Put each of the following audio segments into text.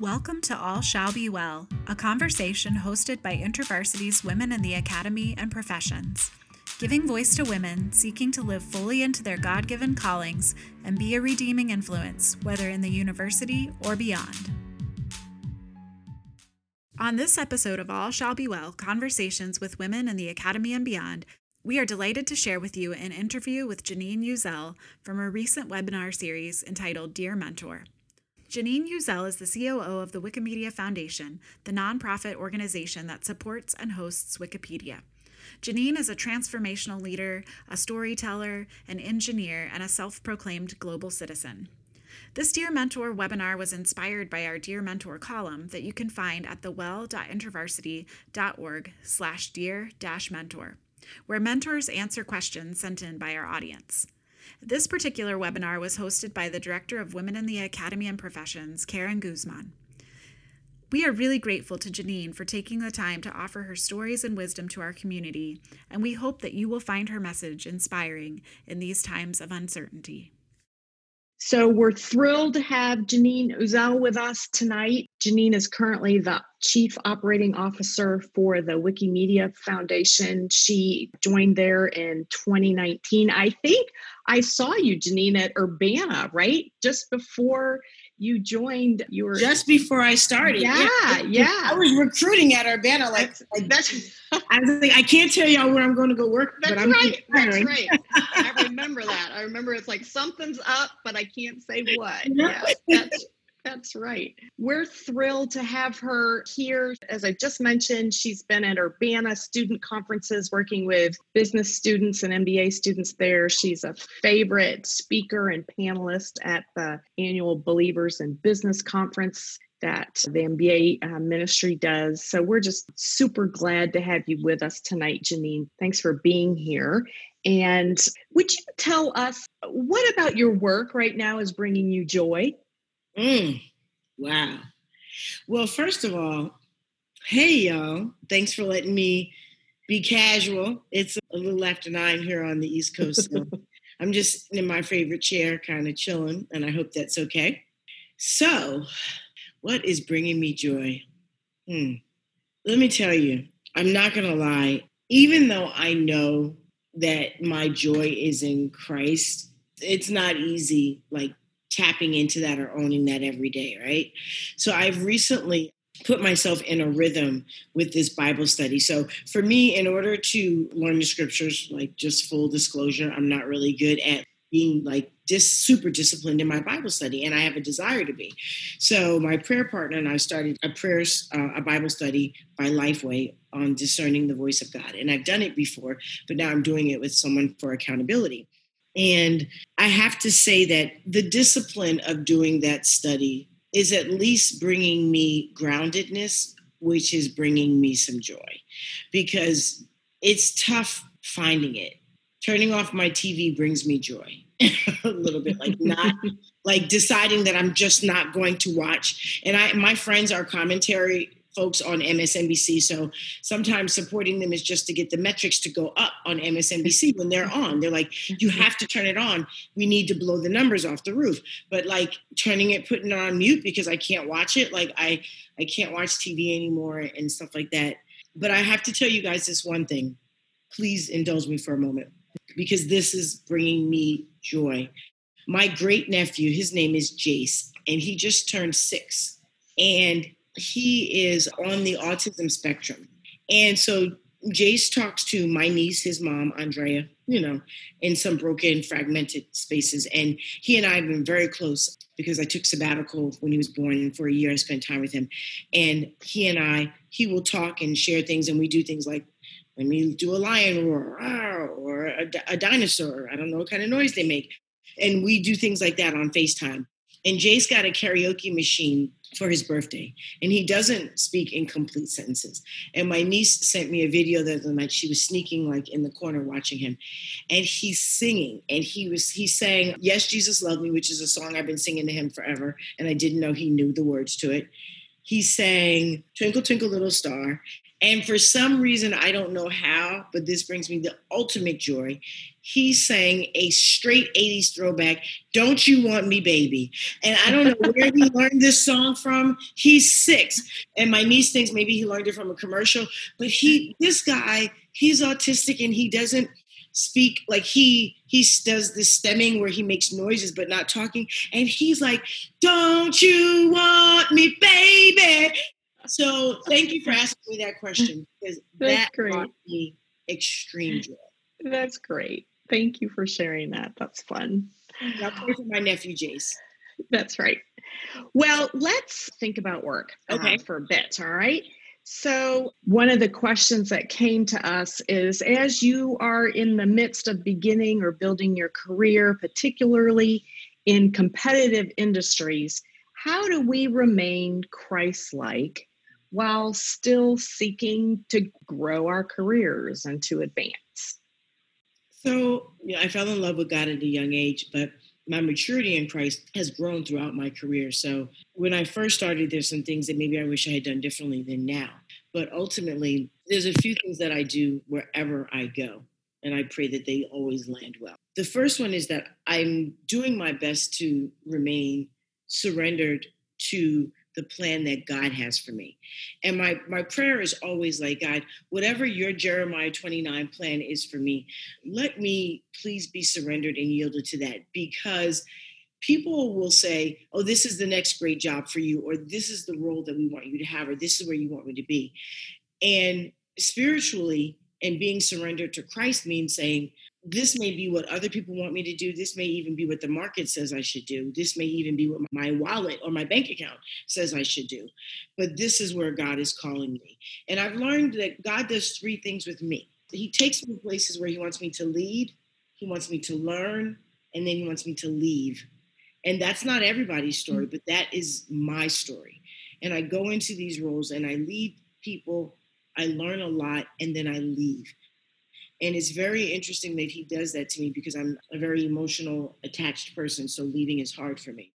Welcome to All Shall Be Well, a conversation hosted by InterVarsity's Women in the Academy and Professions, giving voice to women seeking to live fully into their God given callings and be a redeeming influence, whether in the university or beyond. On this episode of All Shall Be Well Conversations with Women in the Academy and Beyond, we are delighted to share with you an interview with Janeen Uzzell from a recent webinar series entitled Dear Mentor. Janeen Uzzell is the COO of the Wikimedia Foundation, the nonprofit organization that supports and hosts Wikipedia. Janeen is a transformational leader, a storyteller, an engineer, and a self proclaimed global citizen. This Dear Mentor webinar was inspired by our Dear Mentor column that you can find at thewell.intervarsity.org slash dear-mentor, where mentors answer questions sent in by our audience. This particular webinar was hosted by the Director of Women in the Academy and Professions, Karen Guzman. We are really grateful to Janeen for taking the time to offer her stories and wisdom to our community, and we hope that you will find her message inspiring in these times of uncertainty. So we're thrilled to have Janeen Uzzell with us tonight. Janeen is currently the Chief Operating Officer for the Wikimedia Foundation. She joined there in 2019. I think I saw you, Janeen, at Urbana, right? Just before you joined your just before I started. Yeah, yeah. yeah. I was recruiting at Urbana. Like, like that's I was like, I can't tell y'all where I'm going to go work, that's but I'm right. That's right. I remember that. I remember it's like something's up, but I can't say what. Yeah, that's that's right. We're thrilled to have her here. As I just mentioned, she's been at Urbana student conferences working with business students and MBA students there. She's a favorite speaker and panelist at the annual Believers in Business Conference that the MBA uh, ministry does. So we're just super glad to have you with us tonight, Janeen. Thanks for being here. And would you tell us what about your work right now is bringing you joy? Mm, wow. Well, first of all, hey, y'all. Thanks for letting me be casual. It's a little after nine here on the East Coast. So I'm just in my favorite chair, kind of chilling, and I hope that's okay. So, what is bringing me joy? Hmm. Let me tell you, I'm not going to lie. Even though I know that my joy is in Christ, it's not easy, like tapping into that or owning that every day, right? So I've recently put myself in a rhythm with this Bible study. So for me, in order to learn the scriptures, like just full disclosure, I'm not really good at being like dis- super disciplined in my Bible study, and I have a desire to be. So my prayer partner and I started a prayers, uh, a Bible study by Lifeway on discerning the voice of God, and I've done it before, but now I'm doing it with someone for accountability. And I have to say that the discipline of doing that study is at least bringing me groundedness, which is bringing me some joy because it's tough finding it. Turning off my TV brings me joy a little bit, like not like deciding that I'm just not going to watch. And I, my friends are commentary folks on MSNBC. So sometimes supporting them is just to get the metrics to go up on MSNBC when they're mm-hmm. on. They're like, you mm-hmm. have to turn it on. We need to blow the numbers off the roof. But like turning it, putting it on mute because I can't watch it. Like I, I can't watch TV anymore and stuff like that. But I have to tell you guys this one thing. Please indulge me for a moment because this is bringing me joy. My great nephew, his name is Jace, and he just turned six. And he is on the autism spectrum. And so Jace talks to my niece, his mom, Andrea, you know, in some broken, fragmented spaces. And he and I have been very close because I took sabbatical when he was born. And for a year, I spent time with him. And he and I, he will talk and share things. And we do things like when we do a lion roar or a, a dinosaur, I don't know what kind of noise they make. And we do things like that on FaceTime. And Jace got a karaoke machine for his birthday and he doesn't speak in complete sentences. And my niece sent me a video the other night. She was sneaking like in the corner watching him and he's singing and he was he sang yes jesus loved me which is a song i've been singing to him forever and i didn't know he knew the words to it. He sang twinkle twinkle little star and for some reason i don't know how but this brings me the ultimate joy he sang a straight 80s throwback, Don't You Want Me Baby. And I don't know where he learned this song from. He's six. And my niece thinks maybe he learned it from a commercial, but he, this guy, he's autistic and he doesn't speak like he he does this stimming where he makes noises but not talking and he's like don't you want me baby so thank you for asking me that question because That's that great. brought me extreme joy that's great. Thank you for sharing that. That's fun. I'll pray for my nephew Jace. That's right. Well, let's think about work uh, okay. Uh, for a bit. All right. So, one of the questions that came to us is as you are in the midst of beginning or building your career, particularly in competitive industries, how do we remain Christ like while still seeking to grow our careers and to advance? So, I fell in love with God at a young age, but my maturity in Christ has grown throughout my career. So, when I first started, there's some things that maybe I wish I had done differently than now. But ultimately, there's a few things that I do wherever I go, and I pray that they always land well. The first one is that I'm doing my best to remain surrendered to the plan that God has for me. And my my prayer is always like God, whatever your Jeremiah 29 plan is for me, let me please be surrendered and yielded to that because people will say, "Oh, this is the next great job for you or this is the role that we want you to have or this is where you want me to be." And spiritually and being surrendered to Christ means saying, this may be what other people want me to do. This may even be what the market says I should do. This may even be what my wallet or my bank account says I should do. But this is where God is calling me. And I've learned that God does three things with me. He takes me places where He wants me to lead, He wants me to learn, and then He wants me to leave. And that's not everybody's story, but that is my story. And I go into these roles and I lead people, I learn a lot, and then I leave. And it's very interesting that he does that to me because I'm a very emotional, attached person. So leaving is hard for me.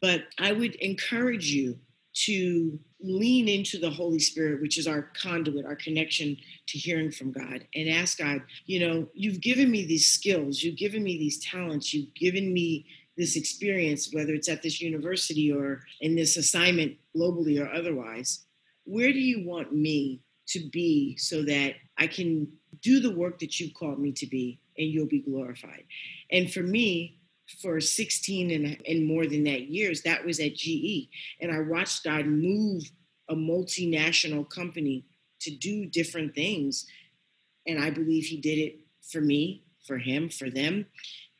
But I would encourage you to lean into the Holy Spirit, which is our conduit, our connection to hearing from God, and ask God, you know, you've given me these skills, you've given me these talents, you've given me this experience, whether it's at this university or in this assignment globally or otherwise. Where do you want me to be so that I can do the work that you've called me to be and you'll be glorified. And for me, for 16 and, and more than that years, that was at GE. And I watched God move a multinational company to do different things. And I believe He did it for me, for Him, for them.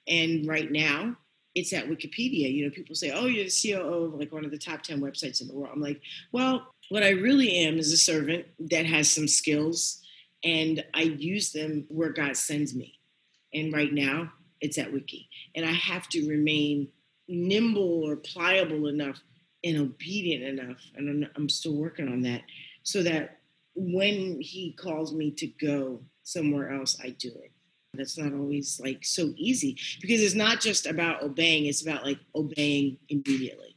And right now, it's at Wikipedia. You know, people say, oh, you're the COO of like one of the top 10 websites in the world. I'm like, well, what I really am is a servant that has some skills and I use them where God sends me. And right now, it's at Wiki. And I have to remain nimble or pliable enough and obedient enough. And I'm, still working on that so that when He calls me to go somewhere else, I do it. That's not always like so easy because it's not just about obeying, it's about like obeying immediately.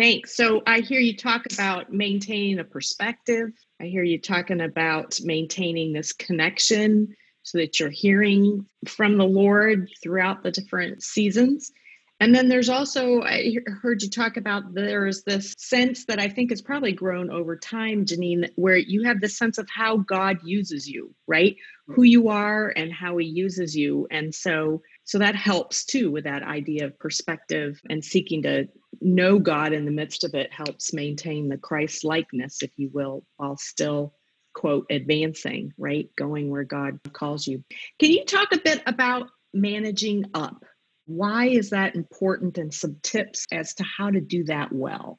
Thanks. So I hear you talk about maintaining a perspective. I hear you talking about maintaining this connection so that you're hearing from the Lord throughout the different seasons. And then there's also, I heard you talk about there's this sense that I think has probably grown over time, Janeen, where you have this sense of how God uses you, right? Who you are and how he uses you. And so so that helps too with that idea of perspective and seeking to know God in the midst of it helps maintain the Christ likeness, if you will, while still, quote, advancing, right? Going where God calls you. Can you talk a bit about managing up? Why is that important and some tips as to how to do that well?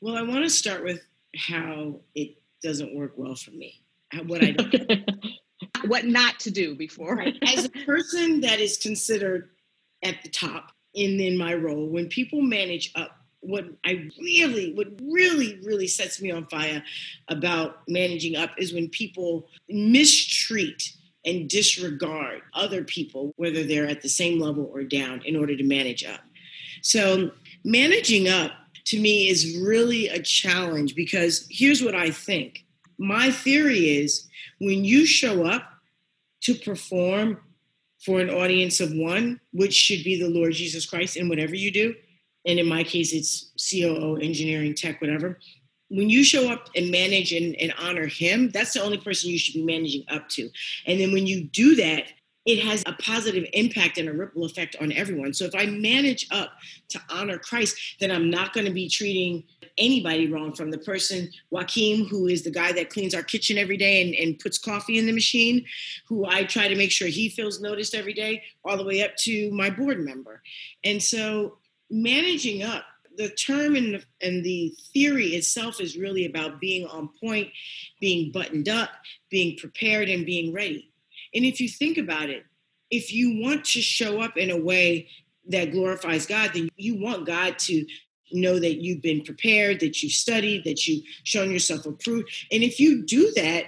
Well, I want to start with how it doesn't work well for me. What I. what not to do before. As a person that is considered at the top, in in my role when people manage up what I really, what really, really sets me on fire about managing up is when people mistreat and disregard other people, whether they're at the same level or down, in order to manage up. So, managing up to me is really a challenge because here's what I think. My theory is when you show up to perform for an audience of one, which should be the Lord Jesus Christ in whatever you do. And in my case, it's COO, engineering, tech, whatever. When you show up and manage and, and honor him, that's the only person you should be managing up to. And then when you do that, it has a positive impact and a ripple effect on everyone. So if I manage up to honor Christ, then I'm not going to be treating anybody wrong from the person, Joaquim, who is the guy that cleans our kitchen every day and, and puts coffee in the machine, who I try to make sure he feels noticed every day, all the way up to my board member. And so managing up, the term and and the theory itself is really about being on point, being buttoned up, being prepared, and being ready and if you think about it, if you want to show up in a way that glorifies God, then you want God to know that you've been prepared, that you've studied, that you've shown yourself approved. And if you do that,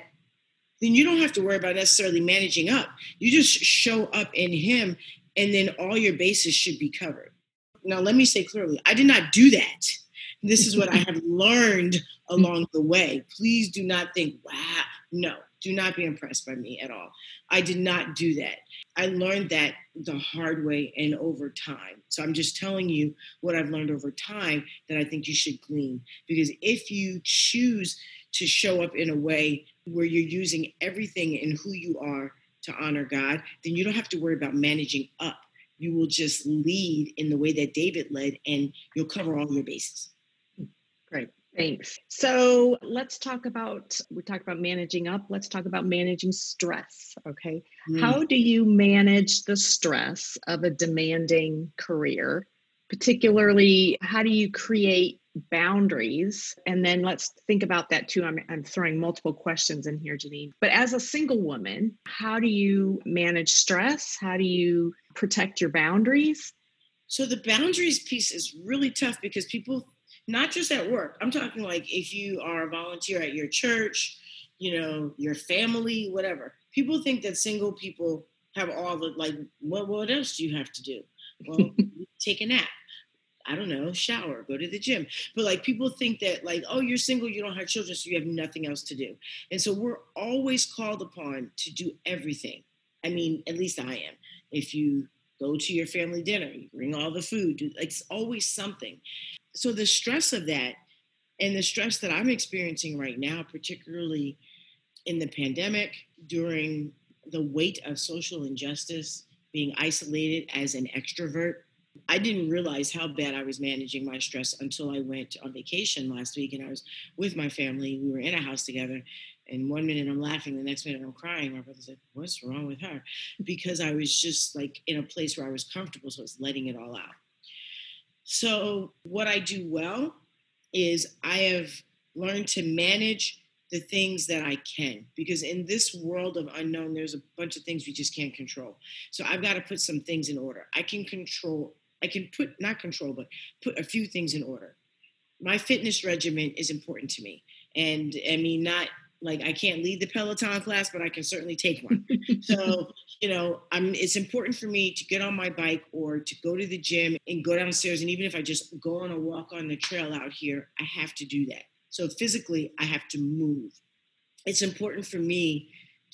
then you don't have to worry about necessarily managing up. You just show up in Him, and then all your bases should be covered. Now, let me say clearly, I did not do that. This is what I have learned along the way. Please do not think, wow, no. Do not be impressed by me at all. I did not do that. I learned that the hard way and over time. So I'm just telling you what I've learned over time that I think you should glean. Because if you choose to show up in a way where you're using everything and who you are to honor God, then you don't have to worry about managing up. You will just lead in the way that David led and you'll cover all your bases. Great. Thanks. So let's talk about, we talked about managing up. Let's talk about managing stress. Okay. Mm. How do you manage the stress of a demanding career? Particularly, how do you create boundaries? And then let's think about that too. I'm, I'm throwing multiple questions in here, Janeen. But as a single woman, how do you manage stress? How do you protect your boundaries? So the boundaries piece is really tough because people not just at work. I'm talking like if you are a volunteer at your church, you know, your family, whatever. People think that single people have all the like, what what else do you have to do? Well, take a nap. I don't know, shower, go to the gym. But like people think that like, oh, you're single, you don't have children, so you have nothing else to do. And so we're always called upon to do everything. I mean, at least I am. If you go to your family dinner, you bring all the food, do, like, it's always something so the stress of that and the stress that I'm experiencing right now, particularly in the pandemic, during the weight of social injustice, being isolated as an extrovert, I didn't realize how bad I was managing my stress until I went on vacation last week and I was with my family. We were in a house together. And one minute I'm laughing, the next minute I'm crying. My brother said, What's wrong with her? Because I was just like in a place where I was comfortable, so I was letting it all out. So, what I do well is I have learned to manage the things that I can because in this world of unknown, there's a bunch of things we just can't control. So, I've got to put some things in order. I can control, I can put, not control, but put a few things in order. My fitness regimen is important to me. And I mean, not like I can't lead the Peloton class, but I can certainly take one. so, you know, I'm it's important for me to get on my bike or to go to the gym and go downstairs. And even if I just go on a walk on the trail out here, I have to do that. So physically, I have to move. It's important for me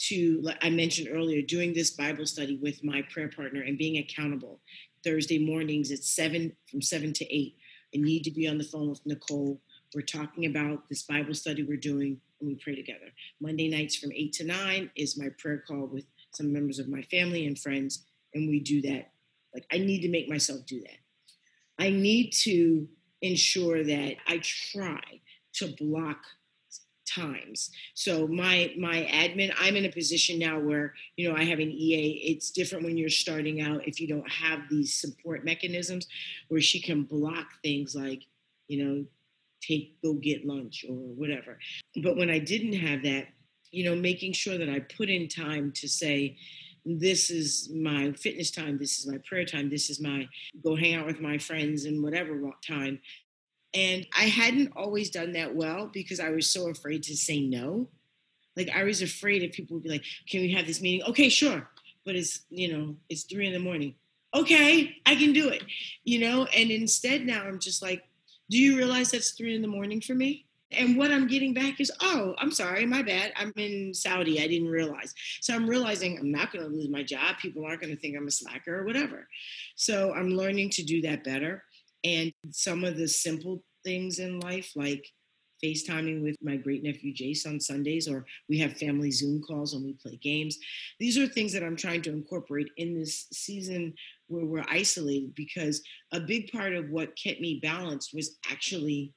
to, like I mentioned earlier, doing this Bible study with my prayer partner and being accountable. Thursday mornings at seven from seven to eight. I need to be on the phone with Nicole. We're talking about this Bible study we're doing and we pray together. Monday nights from 8 to 9 is my prayer call with some members of my family and friends, and we do that. Like, I need to make myself do that. I need to ensure that I try to block times. So my my admin, I'm in a position now where you know I have an EA. It's different when you're starting out if you don't have these support mechanisms where she can block things like you know take go get lunch or whatever. But when i didn't have that you know making sure that i put in time to say this is my fitness time this is my prayer time this is my go hang out with my friends and whatever time. And i hadn't always done that well because i was so afraid to say no. Like i was afraid if people would be like can we have this meeting? Okay sure. But it's you know it's three in the morning. Okay i can do it you know? And instead now i'm just like do you realize that's three in the morning for me? And what I'm getting back is, oh, I'm sorry, my bad. I'm in Saudi. I didn't realize. So I'm realizing I'm not going to lose my job. People aren't going to think I'm a slacker or whatever. So I'm learning to do that better. And some of the simple things in life, like FaceTiming with my great nephew Jace on Sundays, or we have family Zoom calls and we play games. These are things that I'm trying to incorporate in this season where we're isolated because a big part of what kept me balanced was actually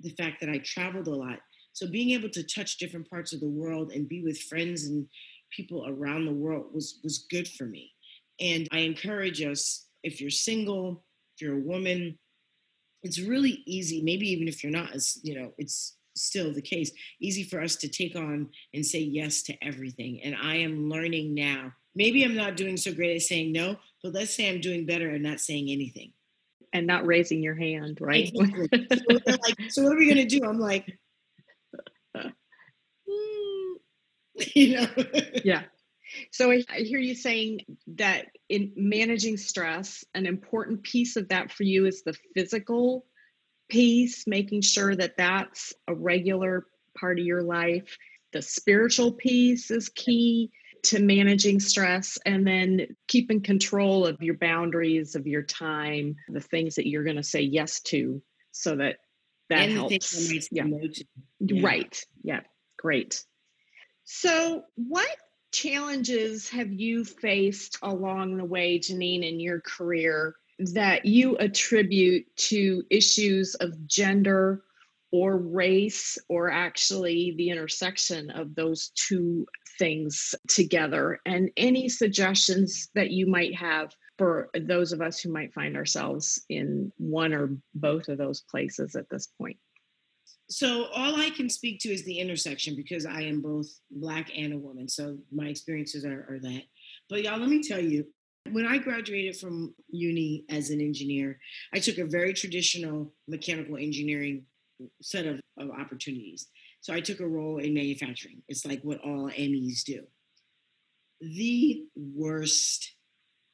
the fact that I traveled a lot. So being able to touch different parts of the world and be with friends and people around the world was was good for me. And I encourage us if you're single, if you're a woman, it's really easy, maybe even if you're not as, you know, it's still the case, easy for us to take on and say yes to everything. And I am learning now. Maybe I'm not doing so great at saying no, but let's say I'm doing better at not saying anything. And not raising your hand, right? Exactly. so, like, so, what are we going to do? I'm like, mm, you know? yeah. So I, I hear you saying that in managing stress, an important piece of that for you is the physical piece, making sure that that's a regular part of your life. The spiritual piece is key to managing stress and then keeping control of your boundaries of your time the things that you're going to say yes to so that that and helps. yeah. yeah. right. Yeah. Great. So what challenges have you faced along the way janeen in your career that you attribute to issues of gender or race or actually the intersection of those two things together and any suggestions that you might have for those of us who might find ourselves in one or both of those places at this point? So all i can speak to is the intersection because i am both black and a woman so my experiences are, are that. But y'all let me tell you when i graduated from uni as an engineer i took a very traditional mechanical engineering set of, of opportunities so I took a role in manufacturing. It's like what all MEs do. The worst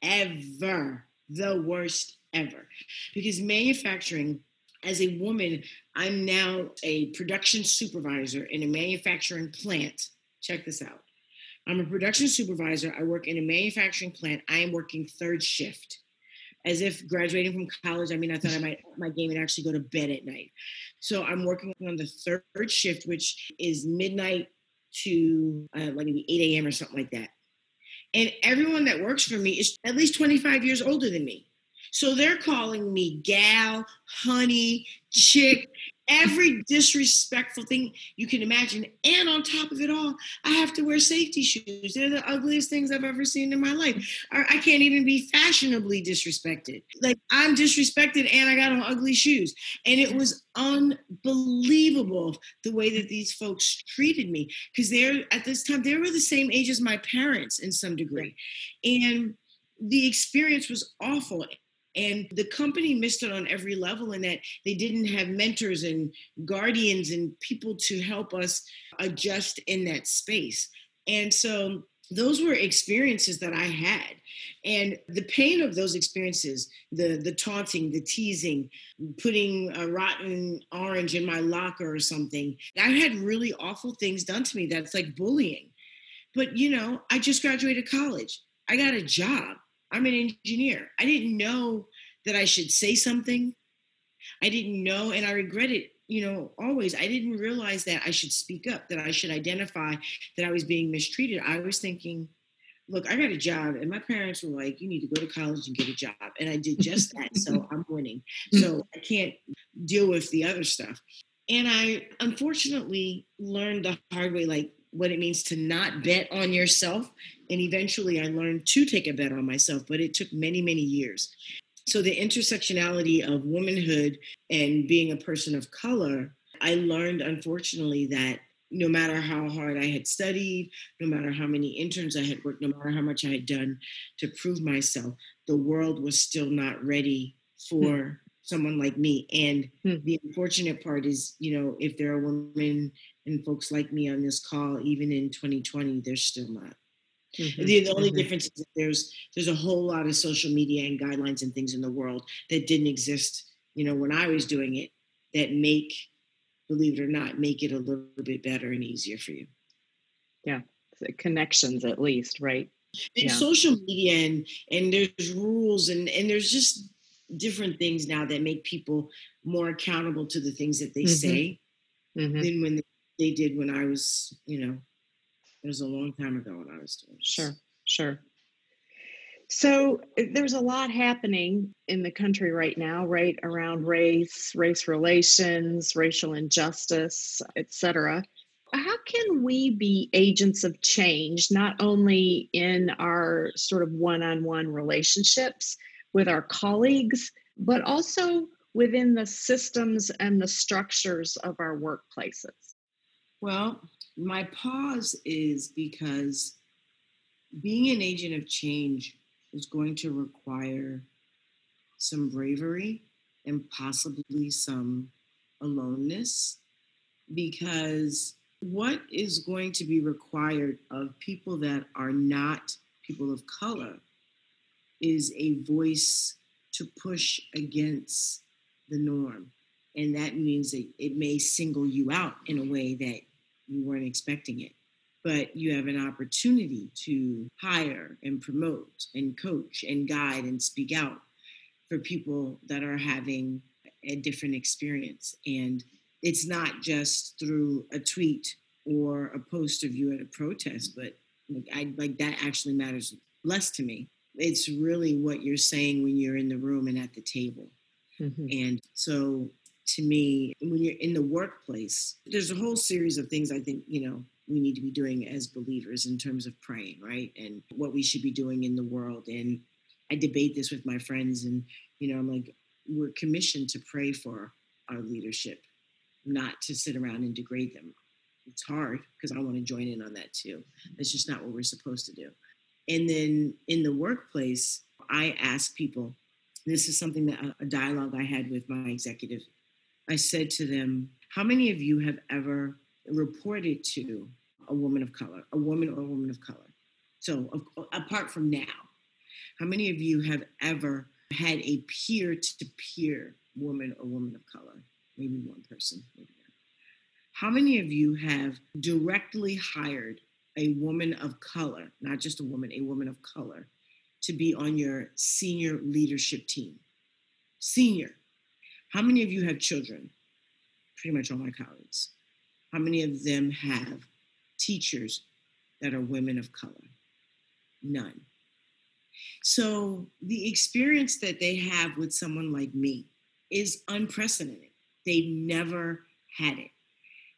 ever, the worst ever. Because manufacturing, as a woman, I'm now a production supervisor in a manufacturing plant. Check this out. I'm a production supervisor. I work in a manufacturing plant. I am working third shift as if graduating from college. I mean, I thought I might my game and actually go to bed at night. So I'm working on the third shift, which is midnight to uh, like maybe 8 a.m. or something like that. And everyone that works for me is at least 25 years older than me. So they're calling me gal, honey, chick, every disrespectful thing you can imagine. And on top of it all, I have to wear safety shoes. They're the ugliest things I've ever seen in my life. I can't even be fashionably disrespected. Like I'm disrespected and I got on ugly shoes. And it was unbelievable the way that these folks treated me because they're at this time, they were the same age as my parents in some degree. And the experience was awful and the company missed it on every level in that they didn't have mentors and guardians and people to help us adjust in that space. And so those were experiences that I had. And the pain of those experiences, the the taunting, the teasing, putting a rotten orange in my locker or something, I had really awful things done to me that's like bullying. But you know, I just graduated college. I got a job. I'm an engineer. I didn't know that I should say something. I didn't know, and I regret it, you know, always. I didn't realize that I should speak up, that I should identify that I was being mistreated. I was thinking, look, I got a job, and my parents were like, you need to go to college and get a job. And I did just that. so I'm winning. So I can't deal with the other stuff. And I unfortunately learned the hard way, like what it means to not bet on yourself. And eventually I learned to take a bet on myself, but it took many, many years. So the intersectionality of womanhood and being a person of color, I learned unfortunately that no matter how hard I had studied, no matter how many interns I had worked, no matter how much I had done to prove myself, the world was still not ready for mm. someone like me. And mm. the unfortunate part is, you know, if there are women and folks like me on this call, even in 2020, they're still not. Mm-hmm. The, the, only mm-hmm. difference is there's there's a whole lot of social media and guidelines and things in the world that didn't exist, you know, when I was doing it that make believe it or not, make it a little bit better and easier for you. Yeah, connections at least, right? And yeah. social media and and there's rules and and there's just different things now that make people more accountable to the things that they mm-hmm. say mm-hmm. than when they did when I was, you know, it was a long time ago when I was doing. This. Sure, sure. So eh, there's a lot happening in the country right now, right around race, race relations, racial injustice, etc. How can we be agents of change, not only in our sort of one on one relationships with our colleagues, but also within the systems and the structures of our workplaces? Well, my pause is because being an agent of change is going to require some bravery and possibly some aloneness because what is going to be required of people that are not people of color is a voice to push against the norm. And that means that it may single you out in a way that you weren't expecting it but you have an opportunity to hire and promote and coach and guide and speak out for people that are having a different experience. And it's not just through a tweet or a post of you at a protest, but like, I, like that actually matters less to me. It's really what you're saying when you're in the room and at the table. Mm-hmm. And so to me, when you're in the workplace, there's a whole series of things I think, you know, we need to be doing as believers in terms of praying, right? And what we should be doing in the world. And I debate this with my friends, and, you know, I'm like, we're commissioned to pray for our leadership, not to sit around and degrade them. It's hard because I want to join in on that too. That's just not what we're supposed to do. And then in the workplace, I ask people, this is something that a dialogue I had with my executive. I said to them, How many of you have ever reported to a woman of color, a woman or a woman of color. So, apart from now, how many of you have ever had a peer to peer woman or woman of color? Maybe one person, maybe. How many of you have directly hired a woman of color, not just a woman, a woman of color, to be on your senior leadership team? Senior. How many of you have children? Pretty much all my colleagues. How many of them have teachers that are women of color? None. So the experience that they have with someone like me is unprecedented. They've never had it.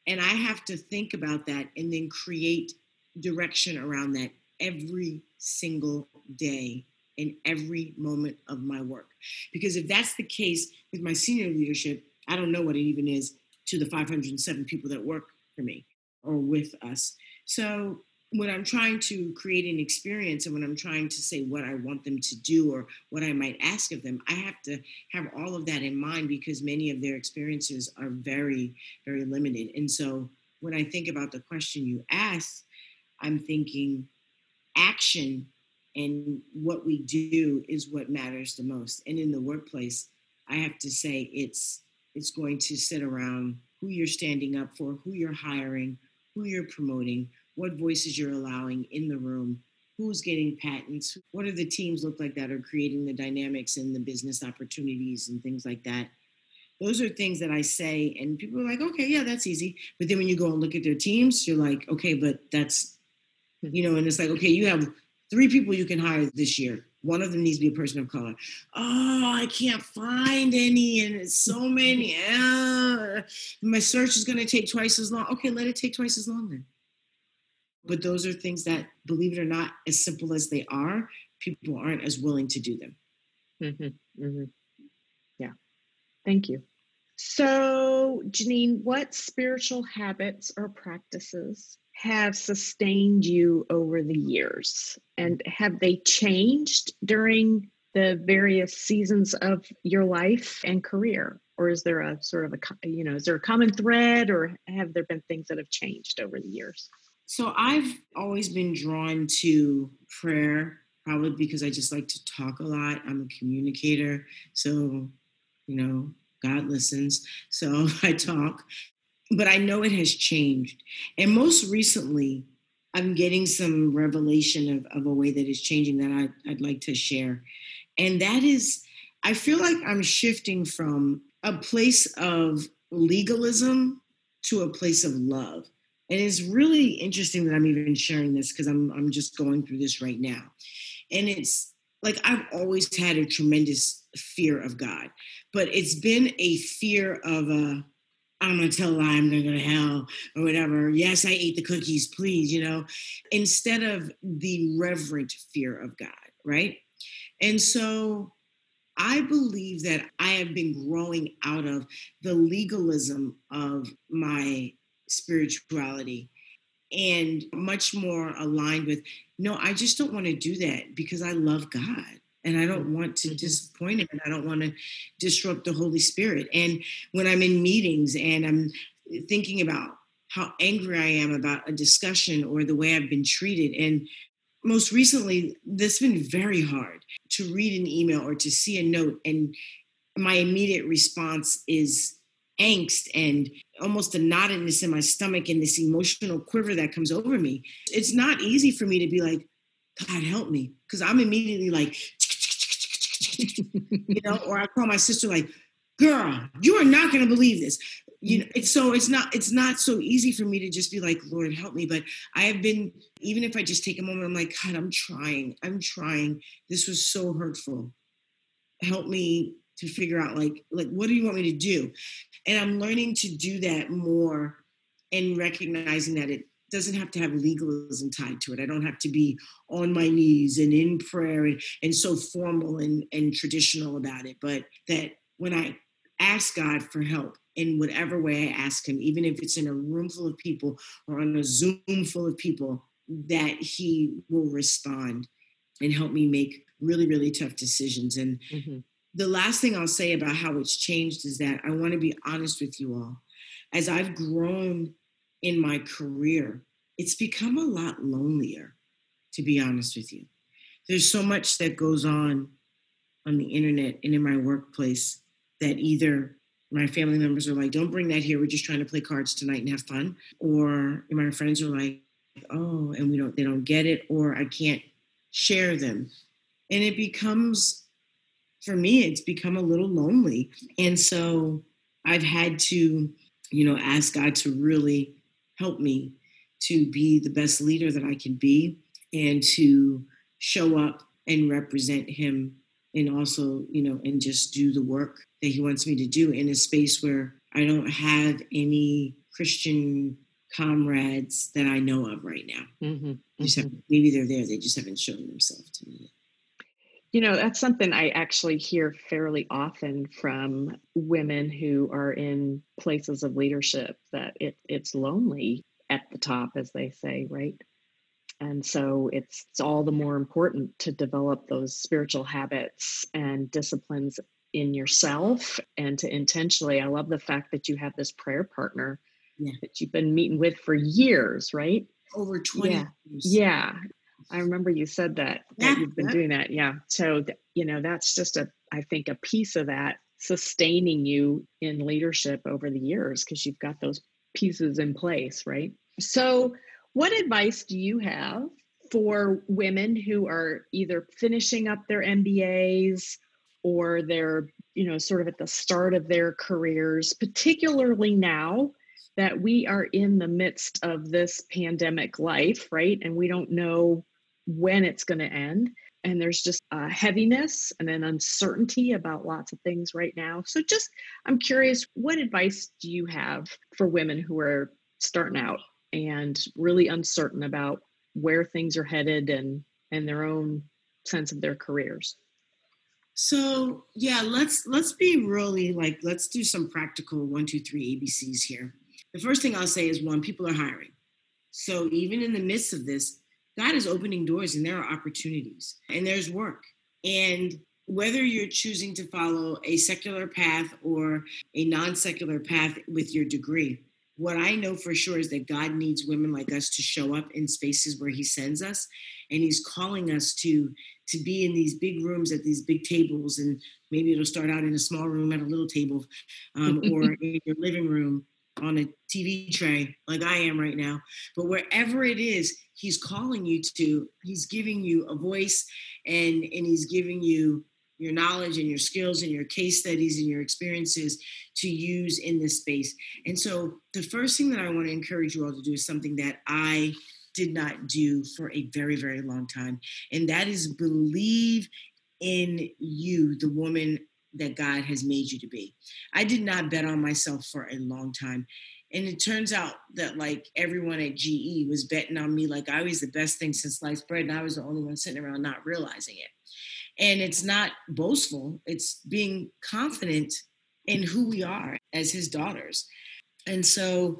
And I have to think about that and then create direction around that every single day in every moment of my work. Because if that's the case with my senior leadership, I don't know what it even is to the 507 people that work for me or with us. So when I'm trying to create an experience and when I'm trying to say what I want them to do or what I might ask of them, I have to have all of that in mind because many of their experiences are very, very limited. And so when I think about the question you asked, I'm thinking action and what we do is what matters the most. And in the workplace, I have to say it's it's going to sit around who you're standing up for, who you're hiring, who you're promoting, what voices you're allowing in the room, who's getting patents, what are the teams look like that are creating the dynamics and the business opportunities and things like that. Those are things that I say, and people are like, okay, yeah, that's easy. But then when you go and look at their teams, you're like, okay, but that's, you know, and it's like, okay, you have three people you can hire this year. One of them needs to be a person of color. Oh, I can't find any, and it's so many. Uh, my search is going to take twice as long. Okay, let it take twice as long then. But those are things that, believe it or not, as simple as they are, people aren't as willing to do them. Mm-hmm, mm-hmm. Yeah. Thank you. So, Janeen, what spiritual habits or practices have sustained you over the years? And have they changed during the various seasons of your life and career? Or is there a sort of a, you know, is there a common thread or have there been things that have changed over the years? So I've always been drawn to prayer, probably because I just like to talk a lot. I'm a communicator. So, you know, God listens. So I talk but I know it has changed. And most recently, I'm getting some revelation of, of a way that is changing that I, I'd like to share. And that is, I feel like I'm shifting from a place of legalism to a place of love. And it's really interesting that I'm even sharing this because I'm I'm just going through this right now. And it's like I've always had a tremendous fear of God, but it's been a fear of a I'm gonna tell a lie, I'm gonna go to hell or whatever. Yes, I ate the cookies, please, you know, instead of the reverent fear of God, right? And so I believe that I have been growing out of the legalism of my spirituality and much more aligned with no, I just don't want to do that because I love God and I don't want to mm-hmm. disappoint him and I don't want to disrupt the Holy Spirit. And when I'm in meetings and I'm thinking about how angry I am about a discussion or the way I've been treated and most recently, this has been very hard to read an email or to see a note, and my immediate response is angst and almost a knotedness in my stomach and this emotional quiver that comes over me. It's not easy for me to be like, God help me, because I'm immediately like, you know, or I call my sister like, girl, you are not going to believe this. You know it's so it's not it's not so easy for me to just be like lord help me. But i have been even if i just take a moment i'm like god i'm trying i'm trying. This was so hurtful. Help me to figure out like like what do you want me to do? And i'm learning to do that more and recognizing that it doesn't have to have legalism tied to it i don't have to be on my knees and in prayer and, and so formal and, and traditional about it but that when i ask god for help in whatever way I ask him, even if it's in a room full of people or on a Zoom full of people, that he will respond and help me make really, really tough decisions. And mm-hmm. the last thing I'll say about how it's changed is that I want to be honest with you all. As I've grown in my career, it's become a lot lonelier, to be honest with you. There's so much that goes on on the internet and in my workplace that either my family members are like, don't bring that here. We're just trying to play cards tonight and have fun. Or my friends are like, oh, and we don't, they don't get it, or I can't share them. And it becomes, for me, it's become a little lonely. And so I've had to, you know, ask God to really help me to be the best leader that I can be and to show up and represent Him and also, you know, and just do the work that he wants me to do in a space where I don't have any Christian comrades that I know of right now. Mm-hmm. Mm-hmm. maybe they're there, they just haven't shown themselves to me. You know, that's something I actually hear fairly often from women who are in places of leadership that it, it's lonely at the top, as they say, right? And so it's, it's all the more important to develop those spiritual habits and disciplines in yourself and to intentionally. I love the fact that you have this prayer partner yeah. that you've been meeting with for years, right? Over 20 yeah. years. Yeah. I remember you said that, yeah, that you've been yeah. doing that. Yeah. So, you know, that's just a, I think, a piece of that sustaining you in leadership over the years because you've got those pieces in place, right? So, what advice do you have for women who are either finishing up their MBAs or they're, you know, sort of at the start of their careers, particularly now that we are in the midst of this pandemic life, right? And we don't know when it's going to end. And there's just a heaviness and an uncertainty about lots of things right now. So, just I'm curious, what advice do you have for women who are starting out and really uncertain about where things are headed and and their own sense of their careers so yeah let's let's be really like let's do some practical one two three abcs here the first thing i'll say is one people are hiring so even in the midst of this god is opening doors and there are opportunities and there's work. And whether you're choosing to follow a secular path or a non-secular path with your degree what I know for sure is that God needs women like us to show up in spaces where He sends us, and He's calling us to to be in these big rooms at these big tables, and maybe it'll start out in a small room at a little table, um, or in your living room, on a TV train like I am right now. But wherever it is, he's calling you to, he's giving you a voice and and he's giving you your knowledge and your skills and your case studies and your experiences to use in this space. And so the first thing that I want to encourage you all to do is something that I did not do for a very, very long time. And that is believe in you, the woman that God has made you to be. I did not bet on myself for a long time. And it turns out that like everyone at GE was betting on me like I was the best thing since sliced bread, and I was the only one sitting around not realizing it. And it's not boastful, it's being confident in who we are as his daughters. And so,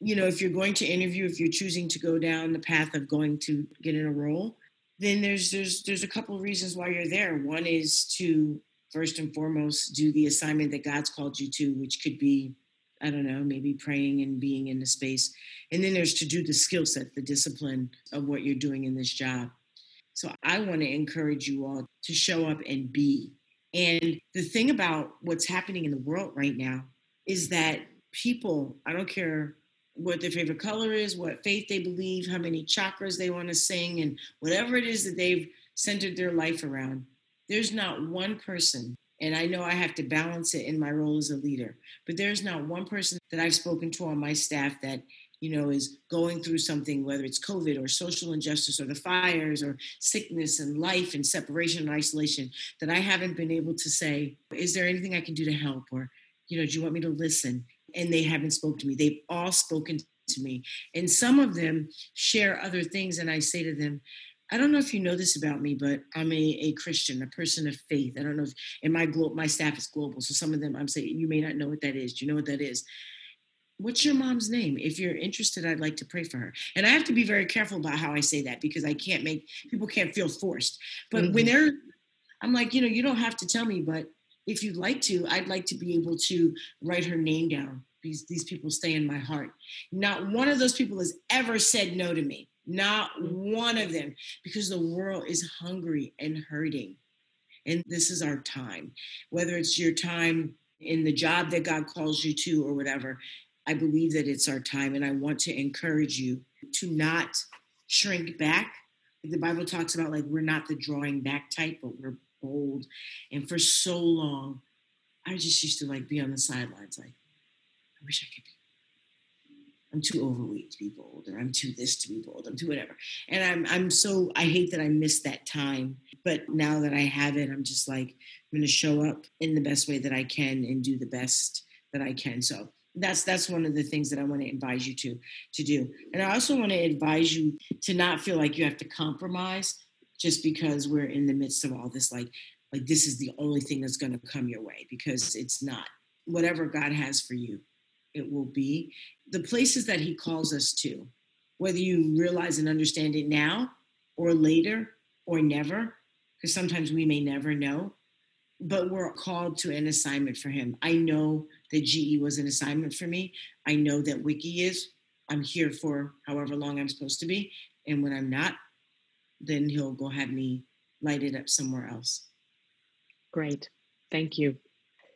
you know, if you're going to interview, if you're choosing to go down the path of going to get in a role, then there's there's there's a couple of reasons why you're there. One is to first and foremost do the assignment that God's called you to, which could be I don't know, maybe praying and being in the space. And then there's to do the skill set, the discipline of what you're doing in this job. So I want to encourage you all to show up and be. And the thing about what's happening in the world right now is that people, I don't care what their favorite color is, what faith they believe, how many chakras they want to sing, and whatever it is that they've centered their life around, there's not one person, and I know I have to balance it in my role as a leader, but there's not one person that I've spoken to on my staff that you know, is going through something, whether it's COVID or social injustice or the fires or sickness and life and separation and isolation, that I haven't been able to say, is there anything I can do to help? Or, you know, do you want me to listen? And they haven't spoken to me. They've all spoken to me. And some of them share other things. And I say to them, I don't know if you know this about me, but I'm a, a Christian, a person of faith. I don't know if, and my glo- my staff is global. So some of them I'm saying, you may not know what that is. Do you know what that is? what's your mom's name? If you're interested, I'd like to pray for her. And I have to be very careful about how I say that because I can't make people can't feel forced. But mm-hmm. when they're, I'm like, you know, you don't have to tell me, but if you'd like to, I'd like to be able to write her name down. These these people stay in my heart. Not one of those people has ever said no to me. Not mm-hmm. one of them, because the world is hungry and hurting. And this is our time. Whether it's your time in the job that God calls you to or whatever, I believe that it's our time, and I want to encourage you to not shrink back. The Bible talks about like we're not the drawing back type, but we're bold. And for so long, I just used to like be on the sidelines, like, I wish I could be. I'm too overweight to be bold, or I'm too this to be bold, I'm too whatever. And I'm I'm so I hate that I missed that time. But now that I have it, I'm just like, I'm gonna show up in the best way that I can and do the best that I can. So that's that's one of the things that I want to advise you to to do. And I also want to advise you to not feel like you have to compromise just because we're in the midst of all this like like this is the only thing that's going to come your way because it's not. Whatever God has for you, it will be. The places that he calls us to, whether you realize and understand it now or later or never, because sometimes we may never know, but we're called to an assignment for him. I know that GE was an assignment for me. I know that Wiki is. I'm here for however long I'm supposed to be. And when I'm not, then he'll go have me light it up somewhere else. Great. Thank you.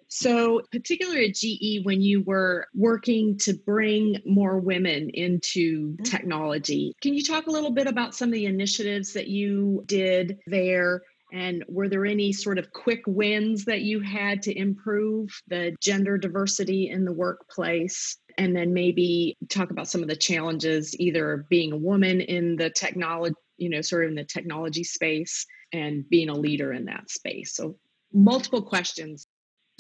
So, particularly at GE, when you were working to bring more women into mm-hmm. technology, can you talk a little bit about some of the initiatives that you did there and were there any sort of quick wins that you had to improve the gender diversity in the workplace? And then maybe talk about some of the challenges, either being a woman in the technology, you know, sort of in the technology space and being a leader in that space. So, multiple questions.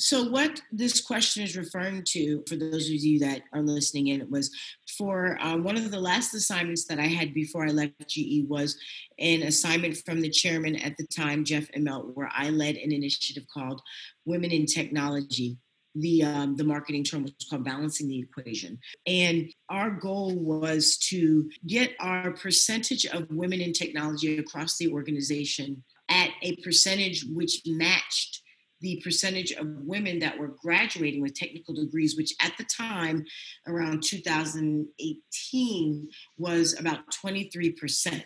So, what this question is referring to, for those of you that are listening in, it was for uh, one of the last assignments that I had before I left GE was an assignment from the chairman at the time, Jeff Immelt, where I led an initiative called Women in Technology. The um, the marketing term was called balancing the equation, and our goal was to get our percentage of women in technology across the organization at a percentage which matched the percentage of women that were graduating with technical degrees, which at the time, around 2018, was about 23%.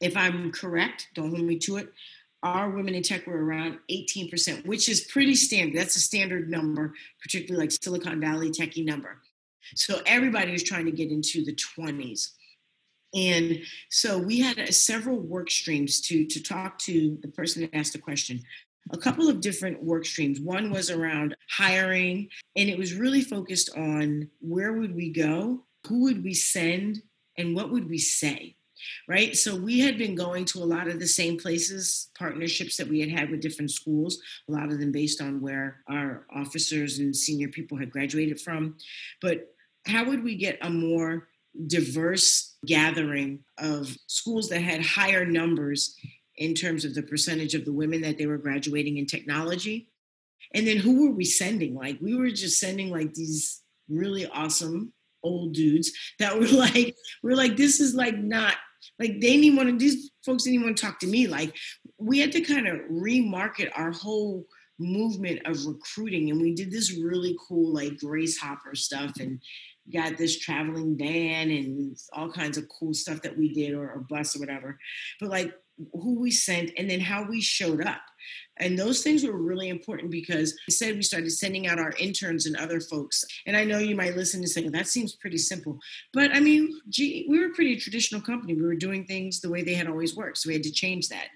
If I'm correct, don't hold me to it, our women in tech were around 18%, which is pretty standard. That's a standard number, particularly like Silicon Valley techie number. So everybody was trying to get into the 20s. And so we had uh, several work streams to, to talk to the person that asked the question. A couple of different work streams. One was around hiring, and it was really focused on where would we go, who would we send, and what would we say right? So we had been going to a lot of the same places, partnerships that we had had with different schools, a lot of them based on where our officers and senior people had graduated from. But how would we get a more diverse gathering of schools that had higher numbers in terms of the percentage of the women that they were graduating in technology? And then who were we sending? Like we were just sending like these really awesome old dudes that were like, we're like, this is like not like they didn't want to these folks didn't want to talk to me. Like we had to kind of remarket our whole movement of recruiting and we did this really cool like grace hopper stuff and got this traveling van and all kinds of cool stuff that we did or, or bus or whatever but like who we sent and then how we showed up and those things were really important because instead we started sending out our interns and other folks. And I know you might listen and say, that seems pretty simple. But I mean, GE, we were a pretty traditional company. We were doing things the way they had always worked. So we had to change that.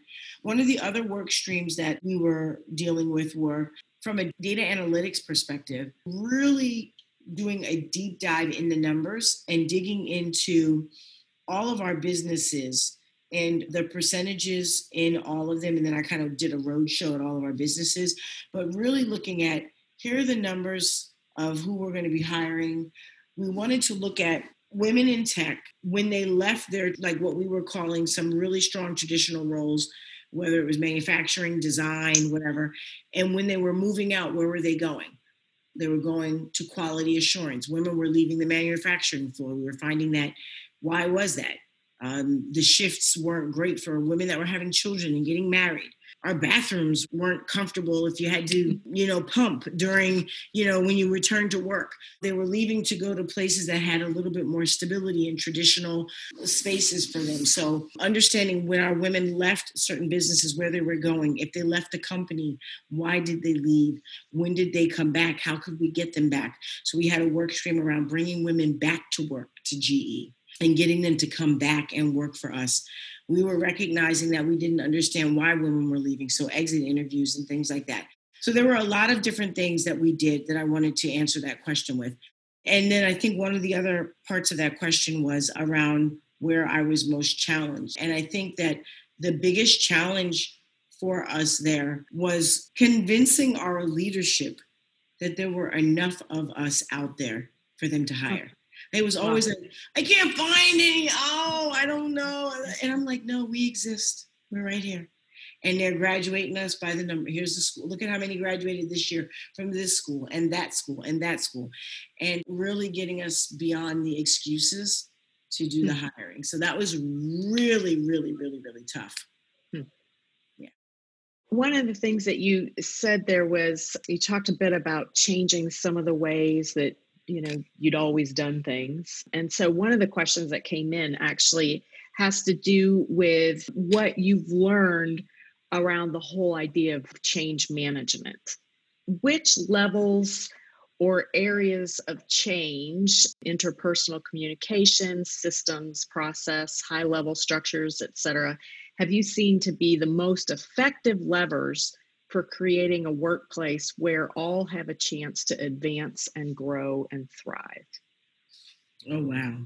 One of the other work streams that we were dealing with were from a data analytics perspective, really doing a deep dive in the numbers and digging into all of our businesses and the percentages in all of them. And then I kind of did a roadshow at all of our businesses, but really looking at here are the numbers of who we're going to be hiring. We wanted to look at women in tech when they left their, like what we were calling some really strong traditional roles, whether it was manufacturing, design, whatever. And when they were moving out, where were they going? They were going to quality assurance. Women were leaving the manufacturing floor. We were finding that. Why was that? Um, the shifts weren't great for women that were having children and getting married. Our bathrooms weren't comfortable if you had to, you know, pump during, you know, when you returned to work. They were leaving to go to places that had a little bit more stability and traditional spaces for them. So, understanding when our women left certain businesses, where they were going, if they left the company, why did they leave? When did they come back? How could we get them back? So, we had a work stream around bringing women back to work to GE and getting them to come back and work for us. We were recognizing that we didn't understand why women were leaving, so exit interviews and things like that. So there were a lot of different things that we did that I wanted to answer that question with. And then I think one of the other parts of that question was around where I was most challenged. And I think that the biggest challenge for us there was convincing our leadership that there were enough of us out there for them to hire. It was always like, I can't find any. Oh, I don't know. And I'm like, no, we exist. We're right here. And they're graduating us by the number. Here's the school. Look at how many graduated this year from this school and that school and that school. And really getting us beyond the excuses to do the hmm. hiring. So that was really, really, really, really tough. Hmm. Yeah. One of the things that you said there was you talked a bit about changing some of the ways that you know you'd always done things. And so one of the questions that came in actually has to do with what you've learned around the whole idea of change management. Which levels or areas of change interpersonal communication systems process high level structures etc have you seen to be the most effective levers for creating a workplace where all have a chance to advance and grow and thrive? Oh, wow.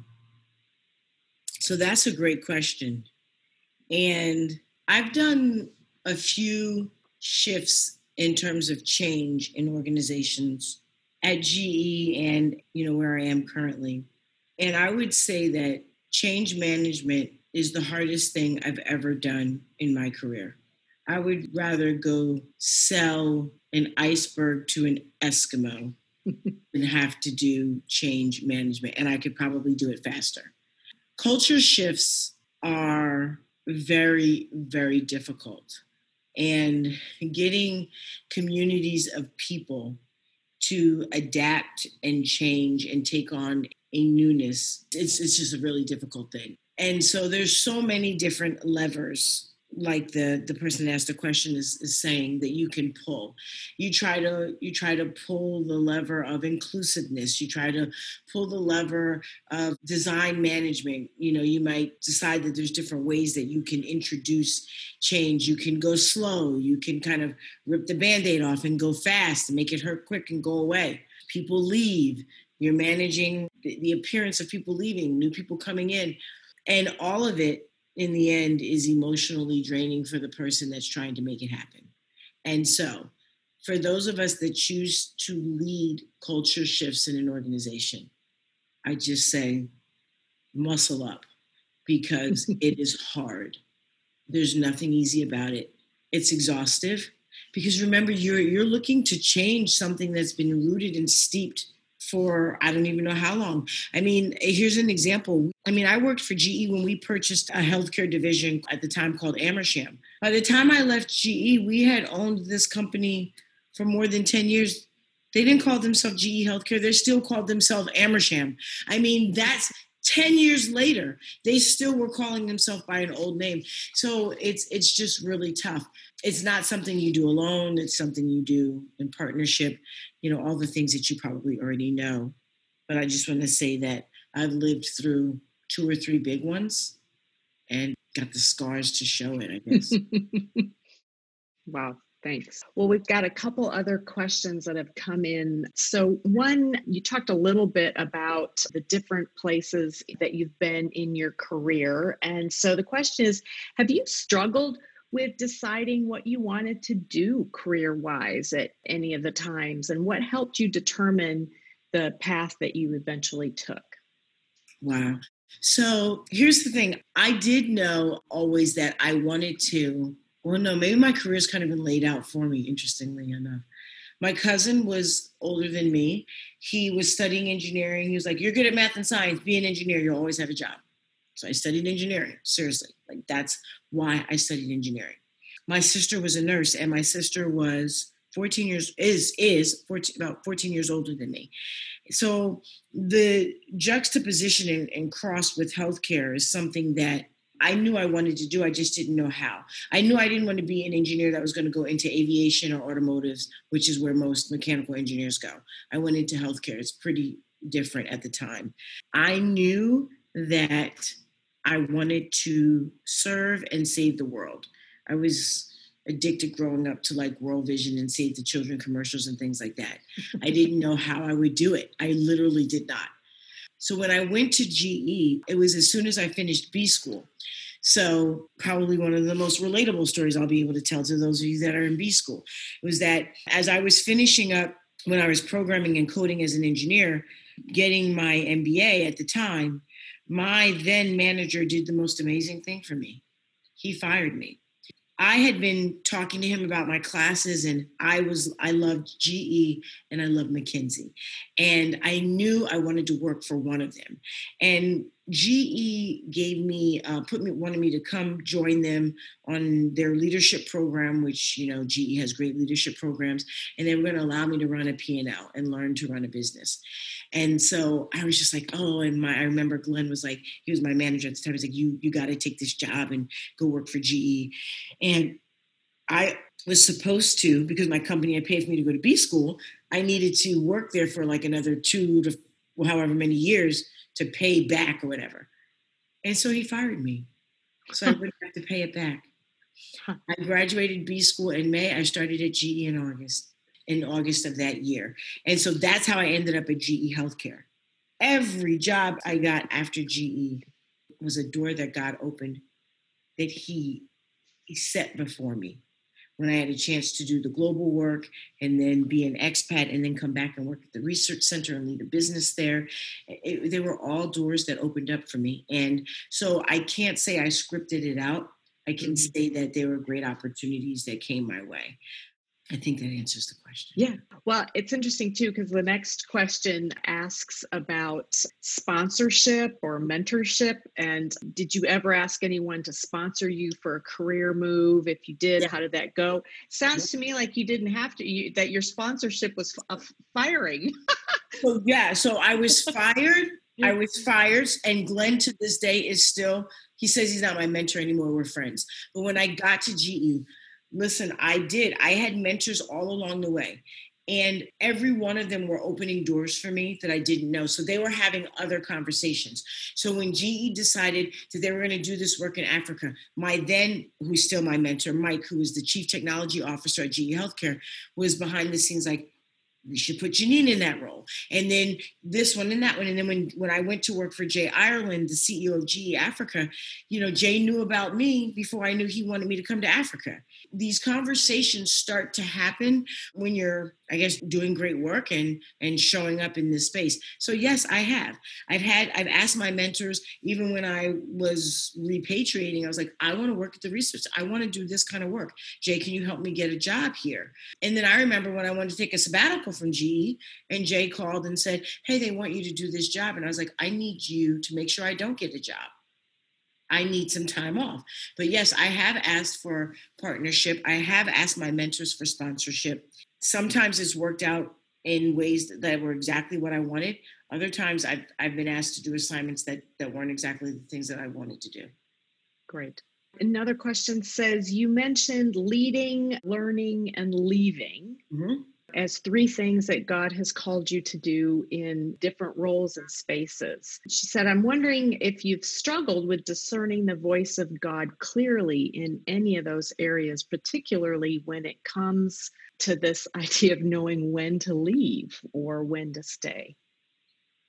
So that's a great question. And I've done a few shifts in terms of change in organizations at GE and you know where I am currently. And I would say that change management is the hardest thing I've ever done in my career. I would rather go sell an iceberg to an Eskimo than have to do change management. And I could probably do it faster. Culture shifts are very, very difficult. And getting communities of people to adapt and change and take on a newness, it's, it's just a really difficult thing. And so there's so many different levers like the the person asked the question is, is saying that you can pull. You try to you try to pull the lever of inclusiveness. You try to pull the lever of design management. You know you might decide that there's different ways that you can introduce change. You can go slow. You can kind of rip the band-aid off and go fast and make it hurt quick and go away. People leave. You're managing the appearance of people leaving new people coming in. And all of it in the end is emotionally draining for the person that's trying to make it happen. And so, for those of us that choose to lead culture shifts in an organization, I just say muscle up because it is hard. There's nothing easy about it. It's exhaustive because remember you're you're looking to change something that's been rooted and steeped for I don't even know how long. I mean, here's an example. I mean, I worked for GE when we purchased a healthcare division at the time called Amersham. By the time I left GE, we had owned this company for more than 10 years. They didn't call themselves GE Healthcare, they still called themselves Amersham. I mean, that's 10 years later they still were calling themselves by an old name. So it's it's just really tough. It's not something you do alone. It's something you do in partnership you know all the things that you probably already know. But i just want to say that i've lived through two or three big ones and got the scars to show it i guess. Wow Thanks. Well, we've got a couple other questions that have come in. So, one, you talked a little bit about the different places that you've been in your career. And so the question is Have you struggled with deciding what you wanted to do career wise at any of the times? And what helped you determine the path that you eventually took? Wow. So here's the thing I did know always that I wanted to well, no, maybe my career's kind of been laid out for me, interestingly enough. My cousin was older than me. He was studying engineering. He was like, You're good at math and science, be an engineer, you'll always have a job. So I studied engineering, seriously. Like, that's why I studied engineering. My sister was a nurse, and my sister was 14 years is is 14, about 14 years older than me. So the juxtaposition and, and cross with healthcare is something that I knew I wanted to do. I just didn't know how. I knew I didn't want to be an engineer that was going to go into aviation or automotives, which is where most mechanical engineers go. I went into healthcare. It's pretty different at the time. I knew that I wanted to serve and save the world. I was addicted growing up to like World Vision and Save the Children commercials and things like that. I didn't know how I would do it. I literally did not. So when I went to GE, it was as soon as I finished B school. So, probably one of the most relatable stories I'll be able to tell to those of you that are in B school was that as I was finishing up when I was programming and coding as an engineer, getting my MBA at the time, my then manager did the most amazing thing for me. He fired me. I had been talking to him about my classes and I was I loved GE and I loved McKinsey. And I knew I wanted to work for one of them. And GE gave me, uh, put me, wanted me to come join them on their leadership program, which you know GE has great leadership programs, and they were going to allow me to run a P&L and learn to run a business. And so I was just like, oh, and my I remember Glenn was like, he was my manager at the time. He's like, you you got to take this job and go work for GE, and I was supposed to because my company had paid for me to go to B school. I needed to work there for like another two to however many years to pay back or whatever. And so he fired me. So I wouldn't have to pay it back. I graduated B school in May. I started at GE in August, in August of that year. And so that's how I ended up at GE Healthcare. Every job I got after GE was a door that God opened that He, he set before me when I had a chance to do the global work and then be an expat and then come back and work at the research center and lead a business there. It, they were all doors that opened up for me. And so I can't say I scripted it out. I can mm-hmm. say that there were great opportunities that came my way. I think that answers the question. Yeah. Well, it's interesting too, because the next question asks about sponsorship or mentorship. And did you ever ask anyone to sponsor you for a career move? If you did, yeah. how did that go? Sounds yeah. to me like you didn't have to, you, that your sponsorship was a firing. so, yeah. So I was fired I was fired, and Glenn to this day is still, he says he's not my mentor anymore. We're friends. But when I got to GE, listen, I did. I had mentors all along the way. And every one of them were opening doors for me that I didn't know. So they were having other conversations. So when GE decided that they were going to do this work in Africa, my then, who's still my mentor, Mike, who was the chief technology officer at GE Healthcare, was behind the scenes like, we should put Janeen in that role. And then this one and that one. And then when, when I went to work for Jay Ireland, the CEO of GE Africa, you know, Jay knew about me before I knew he wanted me to come to Africa. These conversations start to happen when you're I guess doing great work and and showing up in this space. So yes, I have. I've had I've asked my mentors even when I was repatriating. I was like, I want to work at the research. I want to do this kind of work. Jay, can you help me get a job here? And then I remember when I wanted to take a sabbatical from GE, and Jay called and said, Hey, they want you to do this job, and I was like, I need you to make sure I don't get a job. I need some time off. But yes, I have asked for partnership. I have asked my mentors for sponsorship sometimes it's worked out in ways that were exactly what I wanted. Other times I've, I've been asked to do assignments that, that weren't exactly the things that I wanted to do. Great. Another question says You mentioned leading, learning, and leaving. Mm-hmm as three things that God has called you to do in different roles and spaces. She said, I'm wondering if you've struggled with discerning the voice of God clearly in any of those areas, particularly when it comes to this idea of knowing when to leave or when to stay.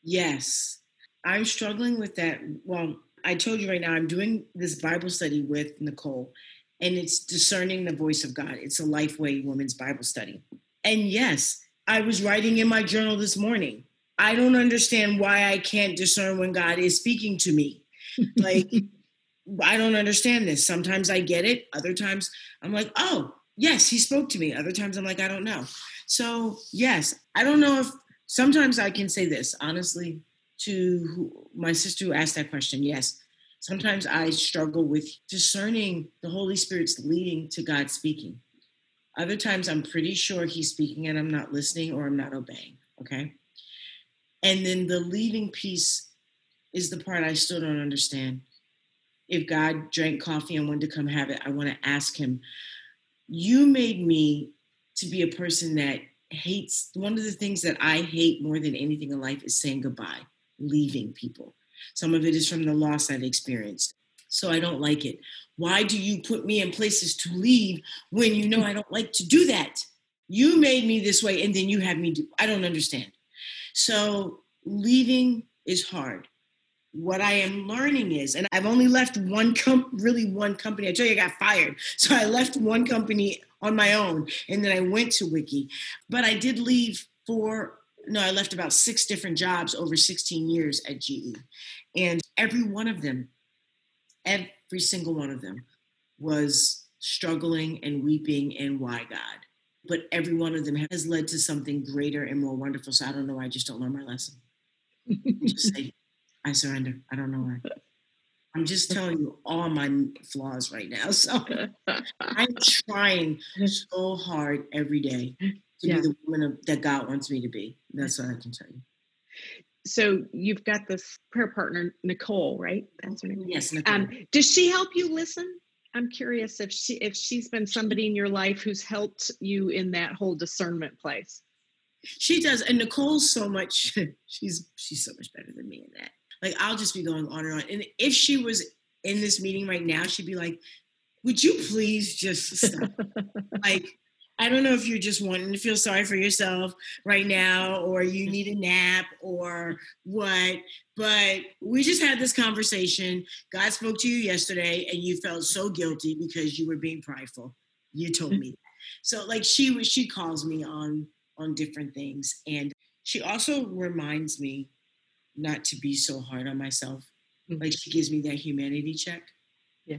Yes, I'm struggling with that. Well, I told you right now, I'm doing this Bible study with Nicole, and it's discerning the voice of God. It's a Lifeway Women's Bible Study. And yes, I was writing in my journal this morning. I don't understand why I can't discern when God is speaking to me. Like, I don't understand this. Sometimes I get it. Other times I'm like, oh, yes, he spoke to me. Other times I'm like, I don't know. So, yes, I don't know if sometimes I can say this honestly to who, my sister who asked that question. Yes, sometimes I struggle with discerning the Holy Spirit's leading to God speaking. Other times I'm pretty sure he's speaking and I'm not listening or I'm not obeying. Okay. And then the leaving piece is the part I still don't understand. If God drank coffee and wanted to come have it, I want to ask him, You made me to be a person that hates one of the things that I hate more than anything in life is saying goodbye, leaving people. Some of it is from the loss I've experienced. So I don't like it. Why do you put me in places to leave when you know I don't like to do that? You made me this way and then you have me do. I don't understand. So leaving is hard. What I am learning is, and I've only left one com- really one company. I tell you, I got fired. So I left one company on my own and then I went to Wiki. But I did leave for no, I left about six different jobs over 16 years at GE. And every one of them, every single one of them was struggling and weeping and why God. But every one of them has led to something greater and more wonderful. So I don't know why I just don't learn my lesson. just say, I surrender. I don't know why. I'm just telling you all my flaws right now. So I'm trying so hard every day to yeah. be the woman that God wants me to be. That's what I can tell you so you've got this prayer partner nicole right? That's her name. Yes nicole. Um, does she help you listen? I'm curious if she if she's been somebody in your life who's helped you in that whole discernment place. She does and nicole's so much she's she's so much better than me in that. Like i'll just be going on and on and if she was in this meeting right now she'd be like would you please just stop? Like I don't know if you're just wanting to feel sorry for yourself right now, or you need a nap, or what. But we just had this conversation. God spoke to you yesterday, and you felt so guilty because you were being prideful. You told me. So, like, she was, she calls me on on different things, and she also reminds me not to be so hard on myself. Mm-hmm. Like, she gives me that humanity check. Yeah,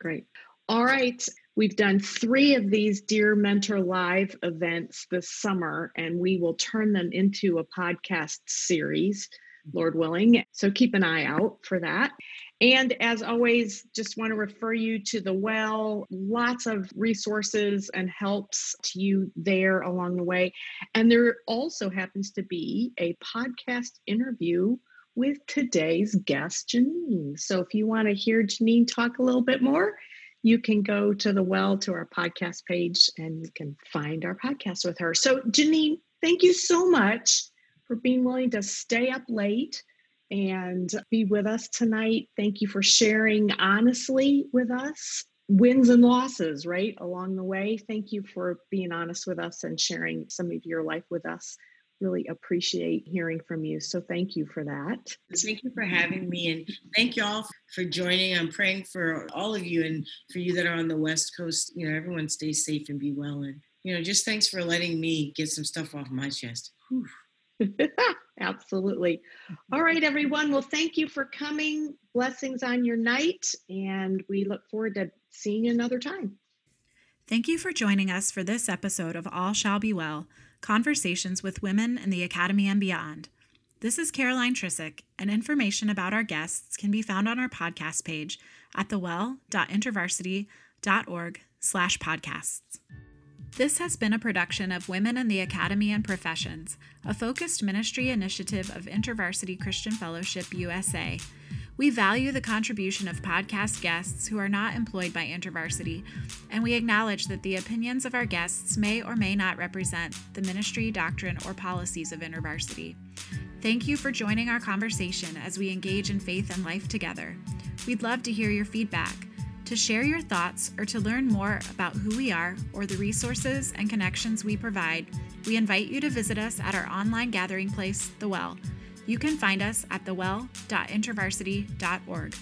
great. All right. We've done three of these Dear Mentor Live events this summer, and we will turn them into a podcast series, Lord willing. So keep an eye out for that. And as always, just want to refer you to the well, lots of resources and helps to you there along the way. And there also happens to be a podcast interview with today's guest, Janeen. So if you want to hear Janeen talk a little bit more, you can go to the well to our podcast page and you can find our podcast with her. So, Janeen, thank you so much for being willing to stay up late and be with us tonight. Thank you for sharing honestly with us wins and losses, right, along the way. Thank you for being honest with us and sharing some of your life with us. Really appreciate hearing from you. So thank you for that. Thank you for having me and thank you all for joining. I'm praying for all of you and for you that are on the West Coast. You know, everyone stay safe and be well. And, you know, just thanks for letting me get some stuff off my chest. Absolutely. All right, everyone. Well, thank you for coming. Blessings on your night, and we look forward to seeing you another time. Thank you for joining us for this episode of All Shall Be Well Conversations with Women in the Academy and Beyond. This is Caroline Trisick, and information about our guests can be found on our podcast page at thewell.intervarsity.org slash podcasts. This has been a production of Women in the Academy and Professions, a focused ministry initiative of InterVarsity Christian Fellowship USA. We value the contribution of podcast guests who are not employed by InterVarsity, and we acknowledge that the opinions of our guests may or may not represent the ministry, doctrine, or policies of InterVarsity. Thank you for joining our conversation as we engage in faith and life together. We'd love to hear your feedback. To share your thoughts or to learn more about who we are or the resources and connections we provide, we invite you to visit us at our online gathering place, The Well. You can find us at thewell.intervarsity.org.